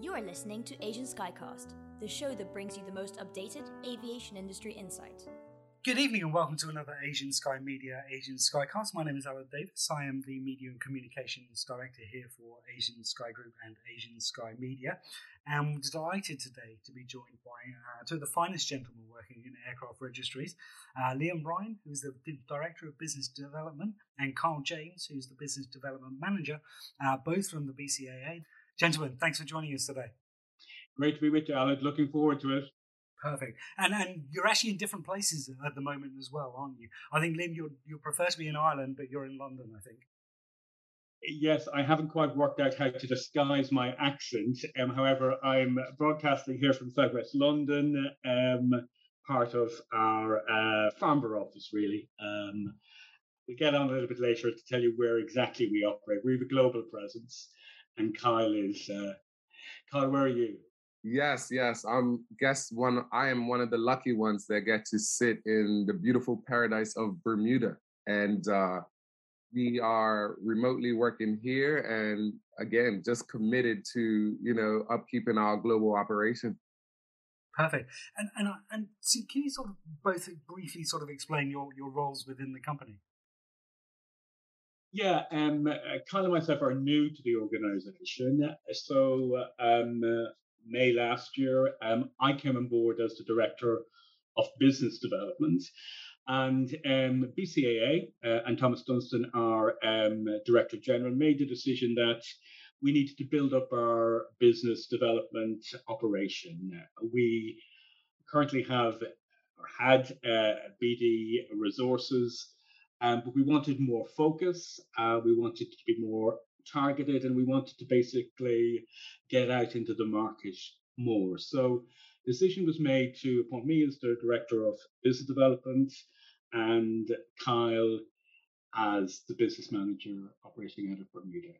You are listening to Asian Skycast, the show that brings you the most updated aviation industry insight. Good evening and welcome to another Asian Sky Media Asian Skycast. My name is Alan Davis. I am the Media and Communications Director here for Asian Sky Group and Asian Sky Media. I'm delighted today to be joined by uh, two of the finest gentlemen working in aircraft registries uh, Liam Ryan, who's the Director of Business Development, and Carl James, who's the Business Development Manager, uh, both from the BCAA. Gentlemen, thanks for joining us today. Great to be with you, Alan. Looking forward to it. Perfect. And and you're actually in different places at the moment as well, aren't you? I think Liam, you you prefer to be in Ireland, but you're in London, I think. Yes, I haven't quite worked out how to disguise my accent. Um, however, I'm broadcasting here from Southwest London, um, part of our uh, Farnborough office, really. Um, we'll get on a little bit later to tell you where exactly we operate. We have a global presence and Kyle is. Uh, Kyle, where are you? Yes, yes. I'm guess one. I am one of the lucky ones that get to sit in the beautiful paradise of Bermuda, and uh, we are remotely working here, and again, just committed to you know upkeeping our global operation. Perfect. And and and so can you sort of both briefly sort of explain your your roles within the company? Yeah, um, uh, Kyle and myself are new to the organization. So, um, uh, May last year, um, I came on board as the director of business development. And um, BCAA uh, and Thomas Dunstan, our um, director general, made the decision that we needed to build up our business development operation. We currently have or had uh, BD resources um, but we wanted more focus. Uh, we wanted to be more targeted, and we wanted to basically get out into the market more. So, decision was made to appoint me as the director of business development, and Kyle as the business manager operating out of Bermuda.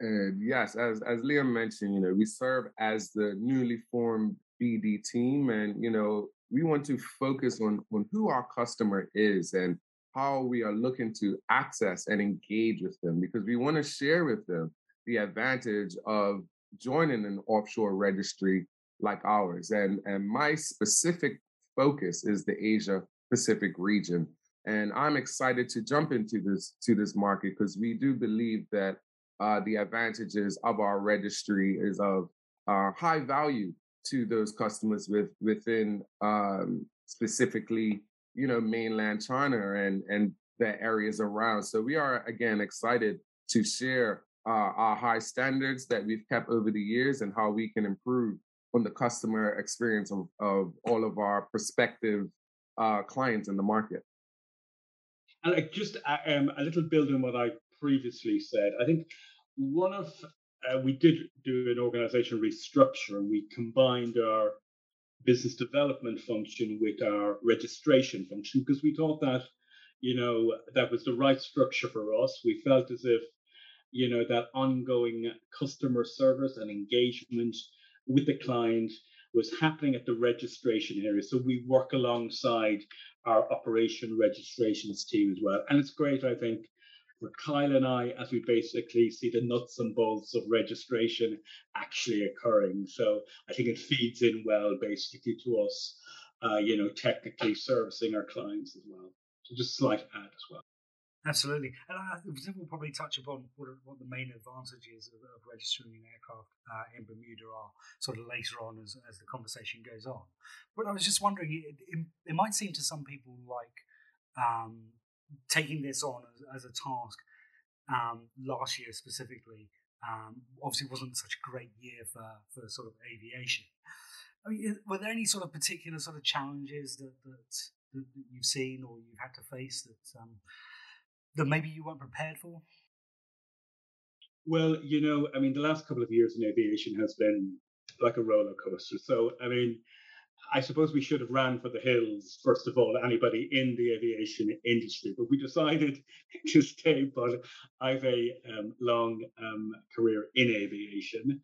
And yes, as as Liam mentioned, you know, we serve as the newly formed BD team, and you know, we want to focus on on who our customer is and how we are looking to access and engage with them because we want to share with them the advantage of joining an offshore registry like ours. And, and my specific focus is the Asia Pacific region. And I'm excited to jump into this to this market because we do believe that uh, the advantages of our registry is of uh, high value to those customers with within um, specifically you know, mainland China and and the areas around. So we are again excited to share uh, our high standards that we've kept over the years and how we can improve on the customer experience of, of all of our prospective uh, clients in the market. And just uh, um, a little build on what I previously said. I think one of uh, we did do an organizational restructure we combined our business development function with our registration function because we thought that you know that was the right structure for us. We felt as if you know that ongoing customer service and engagement with the client was happening at the registration area. So we work alongside our operation registrations team as well. And it's great i think Kyle and I as we basically see the nuts and bolts of registration actually occurring. So I think it feeds in well basically to us, uh, you know, technically servicing our clients as well. So just slight add as well. Absolutely, and I think we'll probably touch upon what, what the main advantages of, of registering an aircraft uh, in Bermuda are sort of later on as, as the conversation goes on. But I was just wondering, it, it, it might seem to some people like um, taking this on as, as a task um, last year specifically um, obviously wasn't such a great year for, for sort of aviation. I mean, were there any sort of particular sort of challenges that, that, that you've seen or you've had to face that um, that maybe you weren't prepared for? Well, you know, I mean, the last couple of years in aviation has been like a roller coaster. So, I mean, I suppose we should have ran for the hills, first of all, anybody in the aviation industry, but we decided to stay. But I've a um, long um, career in aviation.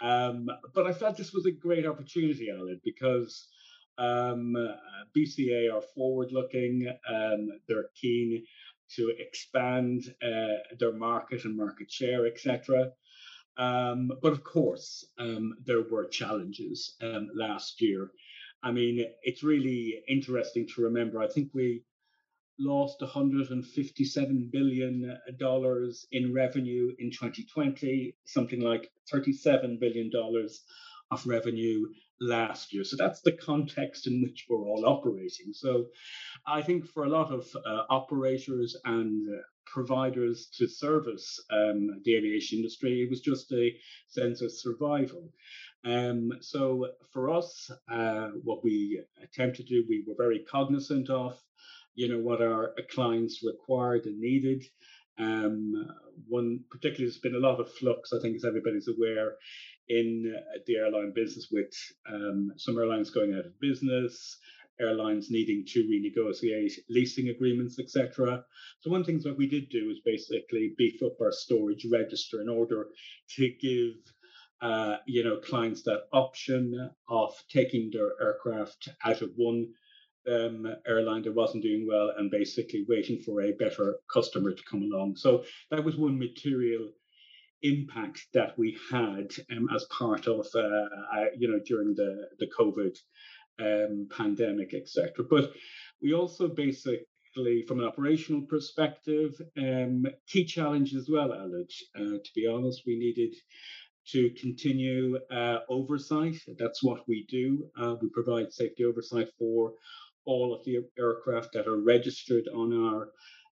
Um, but I felt this was a great opportunity, Alan, because um, BCA are forward looking, um, they're keen to expand uh, their market and market share, etc. Um, but of course, um, there were challenges um, last year. I mean, it's really interesting to remember. I think we lost 157 billion dollars in revenue in 2020, something like 37 billion dollars of revenue last year. So that's the context in which we're all operating. So I think for a lot of uh, operators and uh, providers to service um, the aviation industry, it was just a sense of survival. Um, so for us, uh, what we attempted to do, we were very cognizant of, you know, what our clients required and needed. Um, one particularly, there's been a lot of flux. I think, as everybody's aware, in the airline business, with um, some airlines going out of business, airlines needing to renegotiate leasing agreements, etc. So one thing that we did do is basically beef up our storage register in order to give uh, you know clients that option of taking their aircraft out of one um, airline that wasn't doing well and basically waiting for a better customer to come along. So that was one material impact that we had um, as part of, uh, you know, during the, the COVID um, pandemic, etc. But we also basically, from an operational perspective, um, key challenge as well, Aled. Uh, to be honest, we needed to continue uh, oversight. That's what we do. Uh, we provide safety oversight for all of the aircraft that are registered on our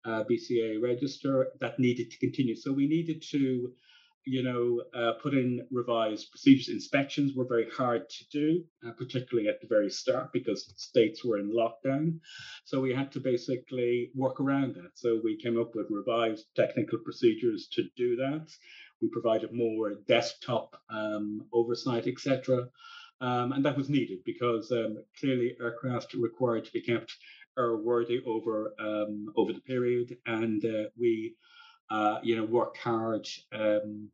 uh, BCA register that needed to continue. So we needed to you know, uh, put in revised procedures. Inspections were very hard to do, uh, particularly at the very start because states were in lockdown. So we had to basically work around that. So we came up with revised technical procedures to do that. We provided more desktop um, oversight, etc. Um, and that was needed because um, clearly aircraft required to be kept airworthy over um, over the period, and uh, we uh, you know, work hard um,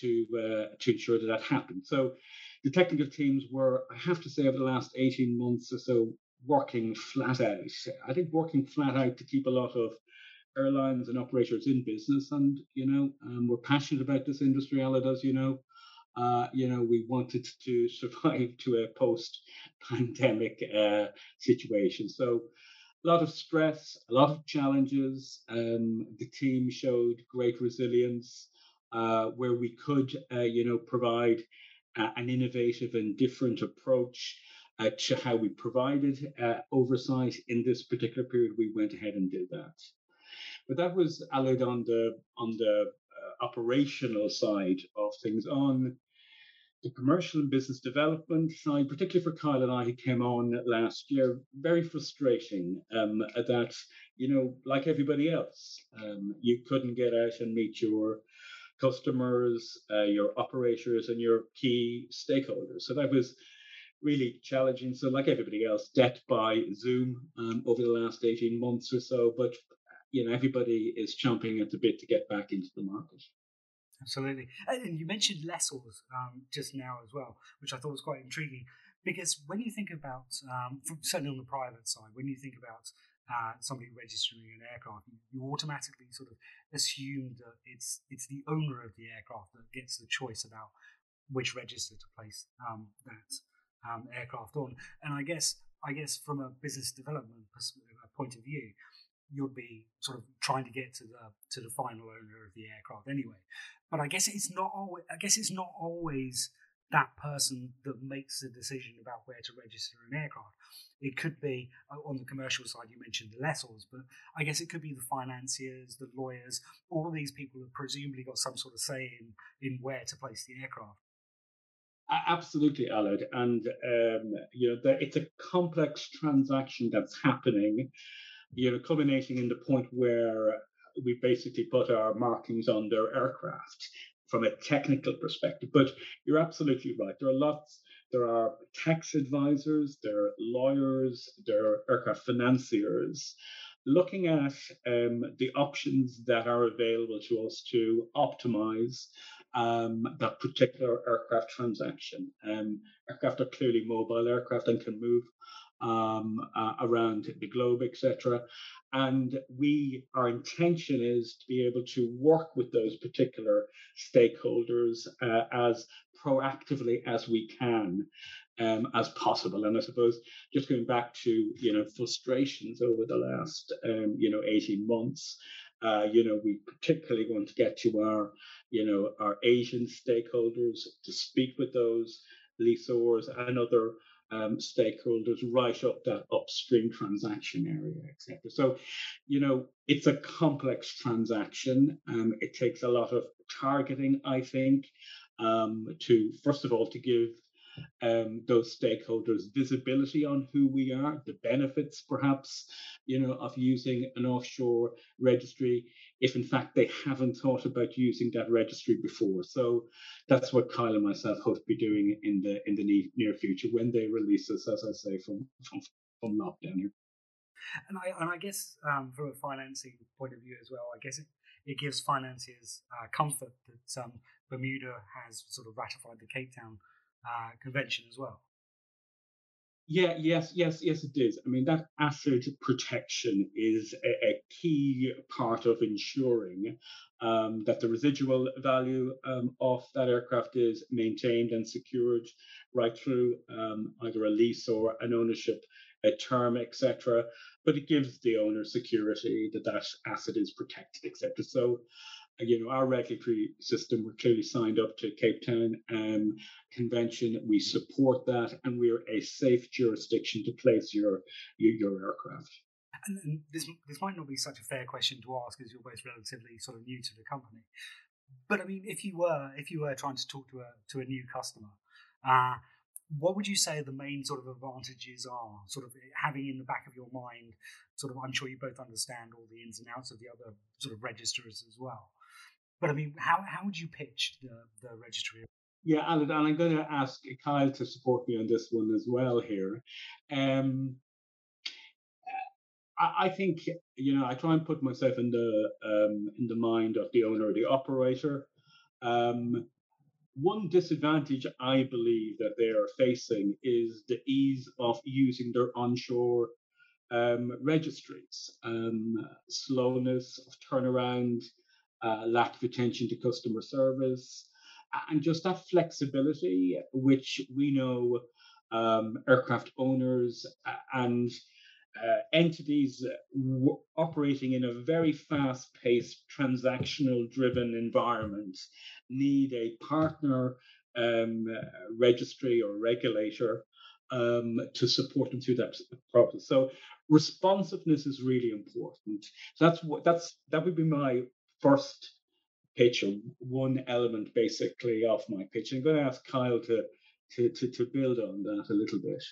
to uh, to ensure that that happened. So the technical teams were, I have to say, over the last 18 months or so, working flat out. I think working flat out to keep a lot of airlines and operators in business. And, you know, um, we're passionate about this industry, Aled, as you know. Uh, you know, we wanted to survive to a post-pandemic uh, situation. So a lot of stress, a lot of challenges. Um, the team showed great resilience uh, where we could, uh, you know, provide uh, an innovative and different approach uh, to how we provided uh, oversight in this particular period. We went ahead and did that. But that was allied on the on the uh, operational side of things. On the commercial and business development side, particularly for Kyle and I, who came on last year, very frustrating um, that, you know, like everybody else, um, you couldn't get out and meet your customers, uh, your operators, and your key stakeholders. So that was really challenging. So, like everybody else, debt by Zoom um, over the last 18 months or so. But, you know, everybody is chomping at the bit to get back into the market. Absolutely. And you mentioned lessors um, just now as well, which I thought was quite intriguing. Because when you think about, um, certainly on the private side, when you think about uh, somebody registering an aircraft, you, automatically sort of assume that it's it's the owner of the aircraft that gets the choice about which register to place um, that um, aircraft on. And I guess I guess from a business development point of view, you'd be sort of trying to get to the to the final owner of the aircraft anyway. But I guess it's not always. I guess it's not always that person that makes the decision about where to register an aircraft. It could be uh, on the commercial side. You mentioned the lessors, but I guess it could be the financiers, the lawyers. All of these people have presumably got some sort of say in in where to place the aircraft. Absolutely, Aled. And um, you know, the, it's a complex transaction that's happening you know, culminating in the point where we basically put our markings on their aircraft from a technical perspective. But you're absolutely right. There are lots. There are tax advisors, there are lawyers, there are aircraft financiers looking at um, the options that are available to us to optimize um, that particular aircraft transaction. Um, aircraft are clearly mobile aircraft and can move um, uh, around the globe, etc. And we, our intention is to be able to work with those particular stakeholders uh, as proactively as we can um, as possible. And I suppose just going back to you know frustrations over the last um, you know 18 months, uh, you know we particularly want to get to our you know our Asian stakeholders to speak with those lessors and other um, stakeholders right up that upstream transaction area, etc. So, you know, it's a complex transaction. Um, it takes a lot of targeting, I think, um, to first of all to give um, those stakeholders visibility on who we are, the benefits perhaps, you know, of using an offshore registry, if in fact they haven't thought about using that registry before. So that's what Kyle and myself hope to be doing in the in the near future when they release us, as I say, from from, from lockdown here. And I and I guess um, from a financing point of view as well, I guess it, it gives financiers uh, comfort that um, Bermuda has sort of ratified the Cape Town uh, convention as well. Yeah, yes, yes, yes, it is. I mean, that asset protection is a, a key part of ensuring um, that the residual value um, of that aircraft is maintained and secured right through um, either a lease or an ownership a term, etc. But it gives the owner security that that asset is protected, etc. So you know, our regulatory system, we're clearly signed up to Cape Town um, Convention. We support that, and we're a safe jurisdiction to place your your, your aircraft. And this this might not be such a fair question to ask, as you're both relatively sort of new to the company. But I mean, if you were if you were trying to talk to a to a new customer, uh, what would you say the main sort of advantages are? Sort of having in the back of your mind, sort of I'm sure you both understand all the ins and outs of the other sort of registers as well. But I mean, how, how would you pitch the, the registry? Yeah, Alan, and I'm going to ask Kyle to support me on this one as well here. Um, I, think you know I try and put myself in the um, in the mind of the owner or the operator. Um, one disadvantage I believe that they are facing is the ease of using their onshore um, registries, um, slowness of turnaround, uh, lack of attention to customer service, and just that flexibility, which we know um, aircraft owners and uh, entities w- operating in a very fast paced, transactional driven environment need a partner um, registry or regulator um, to support them through that process. So responsiveness is really important. So that's what that's that would be my first pitch or one element basically of my pitch. I'm going to ask Kyle to to to, to build on that a little bit.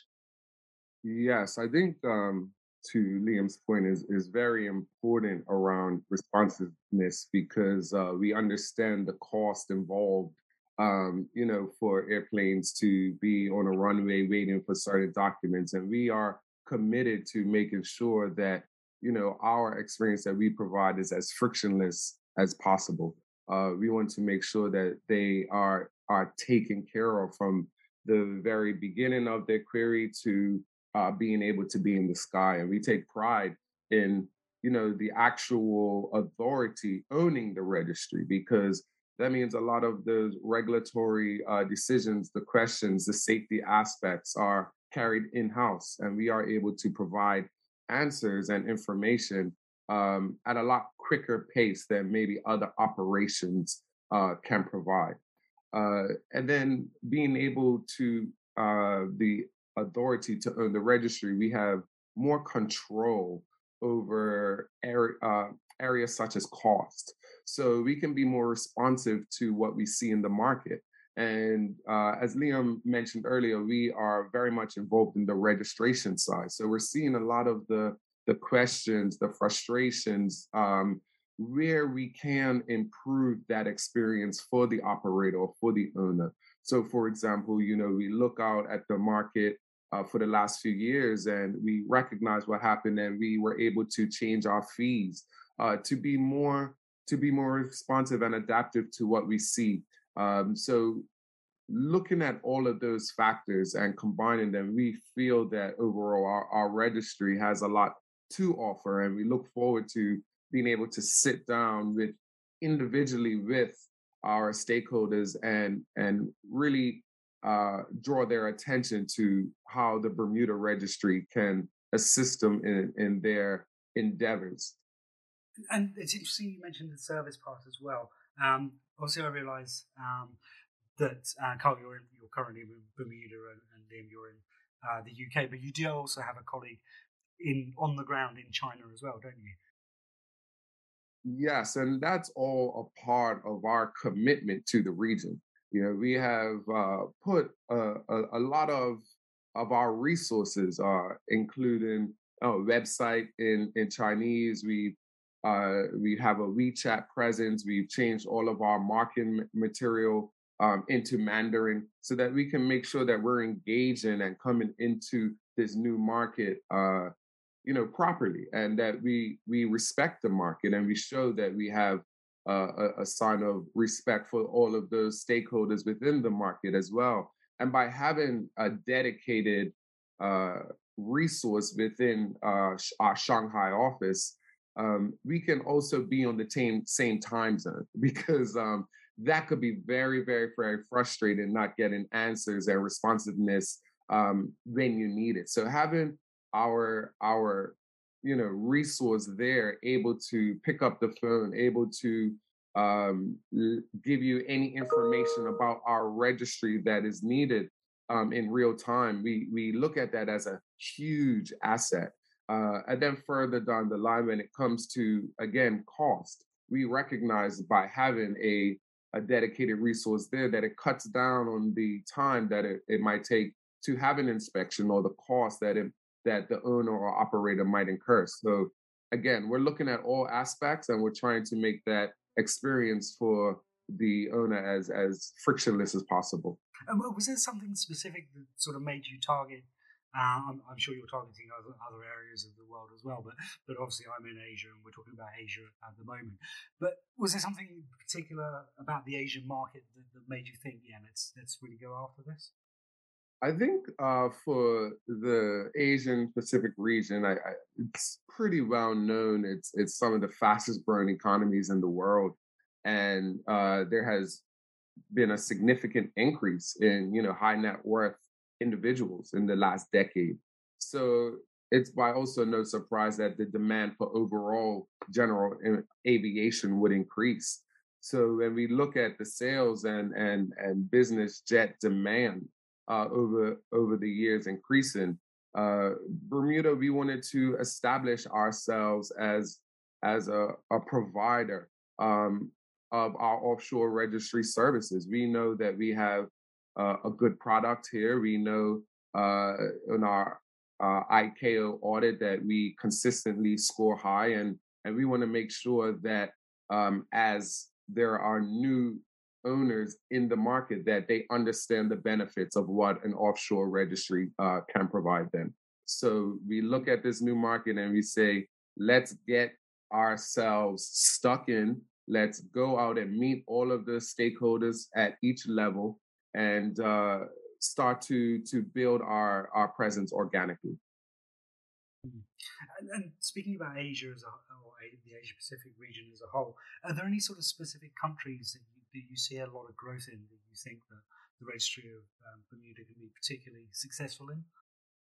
Yes, I think um, to Liam's point is is very important around responsiveness because uh, we understand the cost involved. Um, you know, for airplanes to be on a runway waiting for certain documents, and we are committed to making sure that you know our experience that we provide is as frictionless as possible. Uh, we want to make sure that they are are taken care of from the very beginning of their query to uh, being able to be in the sky. And we take pride in you know the actual authority owning the registry because that means a lot of the regulatory uh, decisions, the questions, the safety aspects are carried in house, and we are able to provide answers and information um, at a lot quicker pace than maybe other operations uh, can provide. Uh, and then being able to uh, the authority to own the registry, we have more control over area, uh, areas such as cost. So we can be more responsive to what we see in the market. And uh, as Liam mentioned earlier, we are very much involved in the registration side. So we're seeing a lot of the the questions, the frustrations, um, where we can improve that experience for the operator or for the owner. So, for example, you know, we look out at the market uh, for the last few years and we recognize what happened and we were able to change our fees uh, to be more to be more responsive and adaptive to what we see. Um, so looking at all of those factors and combining them, we feel that overall our, our registry has a lot to offer, and we look forward to being able to sit down with individually with our stakeholders and and really uh, draw their attention to how the Bermuda Registry can assist them in, in their endeavors. And it's interesting you mentioned the service part as well. Um, obviously, I realise um, that uh, Carl, you're, in, you're currently in Bermuda and, and Liam, you're in uh, the UK, but you do also have a colleague in on the ground in China as well, don't you? Yes, and that's all a part of our commitment to the region. You know, we have uh, put a, a, a, lot of of our resources, uh, including a website in in Chinese. We uh, we have a WeChat presence. We've changed all of our marketing material um, into Mandarin so that we can make sure that we're engaging and coming into this new market uh, you know properly and that we we respect the market and we show that we have uh, a, a, sign of respect for all of those stakeholders within the market as well. And by having a dedicated uh, resource within uh, our shanghai office um, we can also be on the same same time zone because um, that could be very very very frustrating not getting answers and responsiveness um, when you need it. So having our our you know resource there able to pick up the phone able to um, give you any information about our registry that is needed um, in real time we we look at that as a huge asset. Uh, and then further down the line when it comes to again cost we recognize by having a a dedicated resource there that it cuts down on the time that it, it might take to have an inspection or the cost that it that the owner or operator might incur. So again, we're looking at all aspects and we're trying to make that experience for the owner as as frictionless as possible. And was there something specific that sort of made you target? Uh, I'm, I'm, sure you're targeting other, other areas of the world as well, but but obviously I'm in Asia and we're talking about Asia at the moment. But was there something particular about the Asian market that, that made you think, yeah, let's let's really go after this? I think uh, for the Asian Pacific region, I, I, it's pretty well known. It's it's some of the fastest growing economies in the world, and uh, there has been a significant increase in you know high net worth individuals in the last decade. So it's by also no surprise that the demand for overall general aviation would increase. So when we look at the sales and and and business jet demand uh, over over the years increasing. Uh, Bermuda, we wanted to establish ourselves as as a, a provider um, of our offshore registry services. We know that we have uh, a good product here. We know uh, in our uh, ICAO audit that we consistently score high, and and we want to make sure that um, as there are new owners in the market that they understand the benefits of what an offshore registry uh, can provide them. So we look at this new market and we say, let's get ourselves stuck in. Let's go out and meet all of the stakeholders at each level and uh, start to to build our our presence organically. Mm-hmm. And, and, speaking about Asia as a or the Asia Pacific region as a whole, are there any sort of specific countries that you do you see a lot of growth in that you think that the registry of um, Bermuda can be particularly successful in?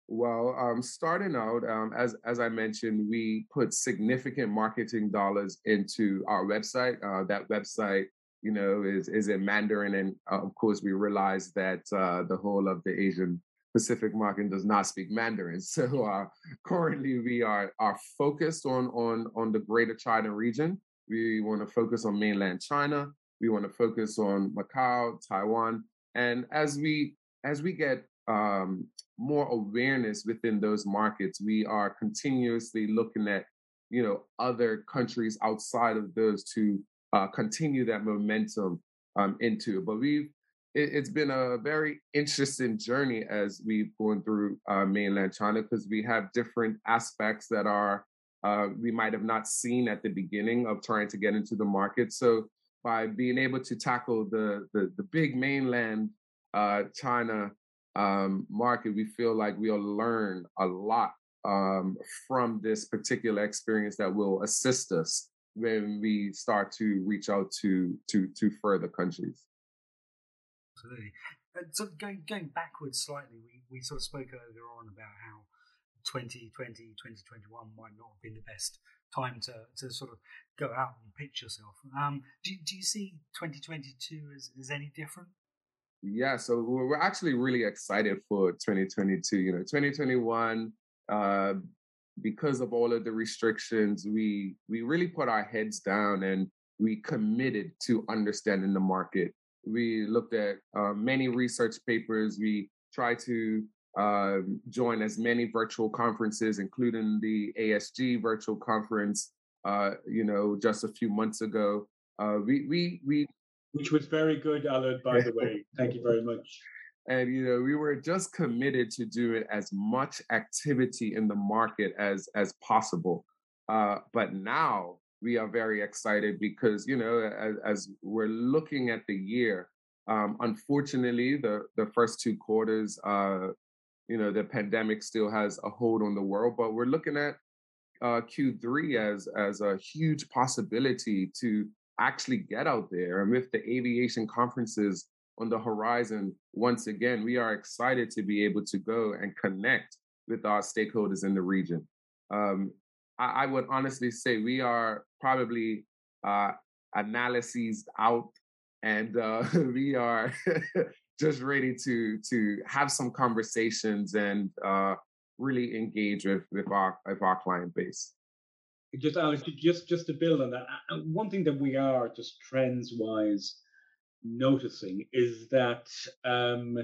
Well, um, starting out, um, as as I mentioned, we put significant marketing dollars into our website. Uh, that website, you know, is is in Mandarin, and uh, of course, we realized that uh, the whole of the Asian Pacific market does not speak Mandarin. So uh, currently, we are are focused on on on the Greater China region. We want to focus on mainland China. We want to focus on Macau, Taiwan, and as we as we get um, more awareness within those markets, we are continuously looking at you know other countries outside of those to uh, continue that momentum um, into. But we've it, has been a very interesting journey as we've gone through uh, mainland China because we have different aspects that are uh, we might have not seen at the beginning of trying to get into the market. So by being able to tackle the the, the big mainland uh, China um, market, we feel like we'll learn a lot um, from this particular experience that will assist us when we start to reach out to to to further countries. Absolutely. So going going backwards slightly, we, we sort of spoke earlier on about how 2020, 2021 might not have been the best time to, to sort of go out and pitch yourself. Um, do, do you see 2022 as, as any different? Yeah, so we're actually really excited for 2022. You know, 2021, uh, because of all of the restrictions, we we really put our heads down and we committed to understanding the market. We looked at uh, many research papers. We tried to uh, join as many virtual conferences, including the ASG virtual conference. Uh, you know, just a few months ago, uh, we we we which was very good, Alan, by the way. Thank you very much. And you know, we were just committed to doing as much activity in the market as as possible. Uh, but now we are very excited because you know, as, as we're looking at the year, um, unfortunately, the the first two quarters, uh, you know, the pandemic still has a hold on the world. But we're looking at uh, Q3 as as a huge possibility to actually get out there. And with the aviation conferences on the horizon, once again, we are excited to be able to go and connect with our stakeholders in the region. Um, I, I, would honestly say we are probably uh, analyses out, and uh, we are just ready to to have some conversations and uh, really engage with with our with our client base just Alex, just just to build on that, one thing that we are just trends wise noticing is that um,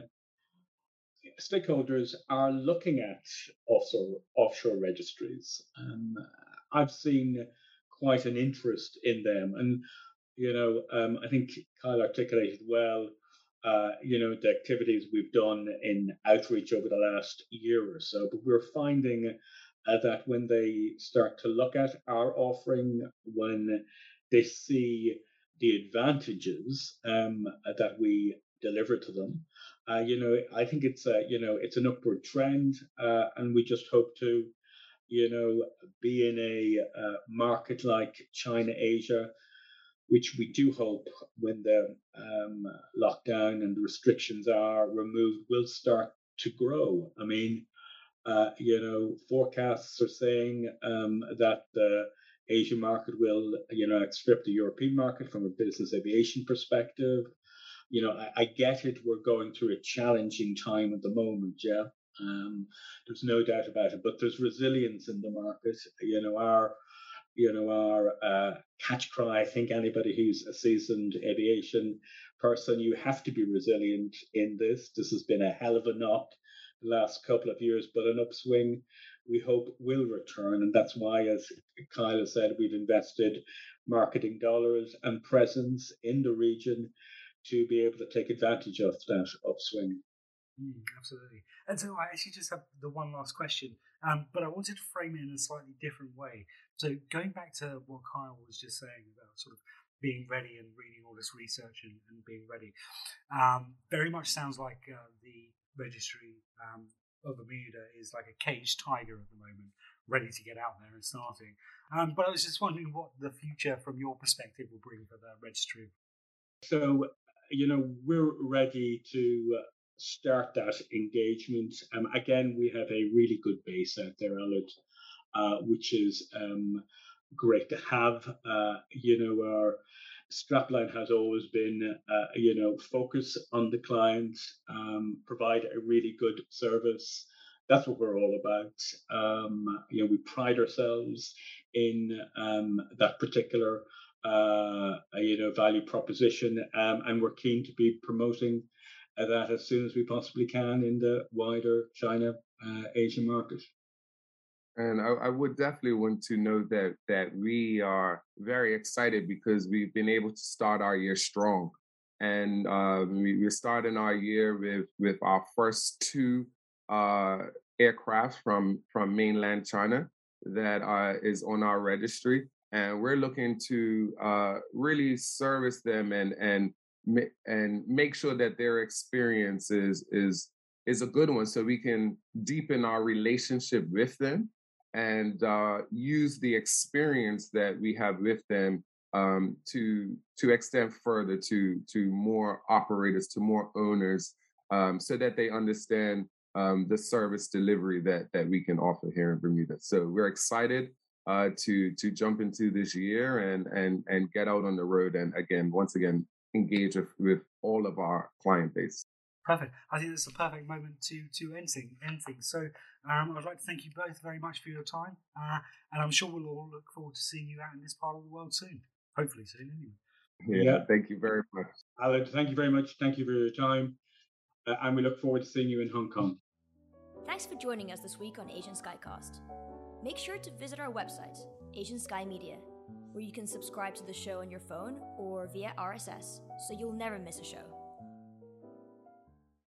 stakeholders are looking at offshore offshore registries. Um, I've seen quite an interest in them, and you know, um, I think Kyle articulated well. Uh, you know the activities we've done in outreach over the last year or so, but we're finding uh, that when they start to look at our offering, when they see the advantages um, that we deliver to them, uh, you know, I think it's a, you know, it's an upward trend, uh, and we just hope to, you know, be in a uh, market like China, Asia, which we do hope when the um, lockdown and the restrictions are removed will start to grow. I mean, uh, you know, forecasts are saying um, that the Asian market will, you know, outstrip the European market from a business aviation perspective. You know, I, I get it. We're going through a challenging time at the moment, yeah. Um, there's no doubt about it, but there's resilience in the market. You know, our, you know, our uh, catch cry. I think anybody who's a seasoned aviation person, you have to be resilient in this. This has been a hell of a knock the last couple of years, but an upswing we hope will return. And that's why, as Kyle said, we've invested marketing dollars and presence in the region to be able to take advantage of that upswing. Mm, absolutely. And so I actually just have the one last question, um, but I wanted to frame it in a slightly different way. So going back to what Kyle was just saying about sort of being ready and reading all this research and, and being ready, um, very much sounds like uh, the registry um, of Bermuda is like a caged tiger at the moment, ready to get out there and starting. Um, but I was just wondering what the future, from your perspective, will bring for the registry. So, you know, we're ready to uh, start that engagement. Um, again, we have a really good base out there, Elliot, uh, which is um, great to have. Uh, you know, our Strapline has always been, uh, you know, focus on the client, um, provide a really good service. That's what we're all about. Um, you know, we pride ourselves in um, that particular, uh, you know, value proposition, um, and we're keen to be promoting that as soon as we possibly can in the wider China uh, Asian market. And I, I, would definitely want to know that that we are very excited because we've been able to start our year strong, and uh, we, are starting our year with with our first two uh, aircraft from from mainland China that uh, is on our registry, and we're looking to uh, really service them and and and make sure that their experience is is is a good one so we can deepen our relationship with them and uh, use the experience that we have with them um, to to extend further to to more operators to more owners um, so that they understand um, the service delivery that that we can offer here in Bermuda. So we're excited uh, to to jump into this year and and and get out on the road and again once again engage with, with all of our client base. Perfect. I think it's a perfect moment to to end, thing, end things. So um, I'd like to thank you both very much for your time, uh, and I'm sure we'll all look forward to seeing you out in this part of the world soon. Hopefully soon, anyway. Yeah, yeah. thank you very much. Alan, thank you very much. Thank you for your time, uh, and we look forward to seeing you in Hong Kong. Thanks for joining us this week on Asian Skycast. Make sure to visit our website, Asian Sky Media, where you can subscribe to the show on your phone or via RSS so you'll never miss a show.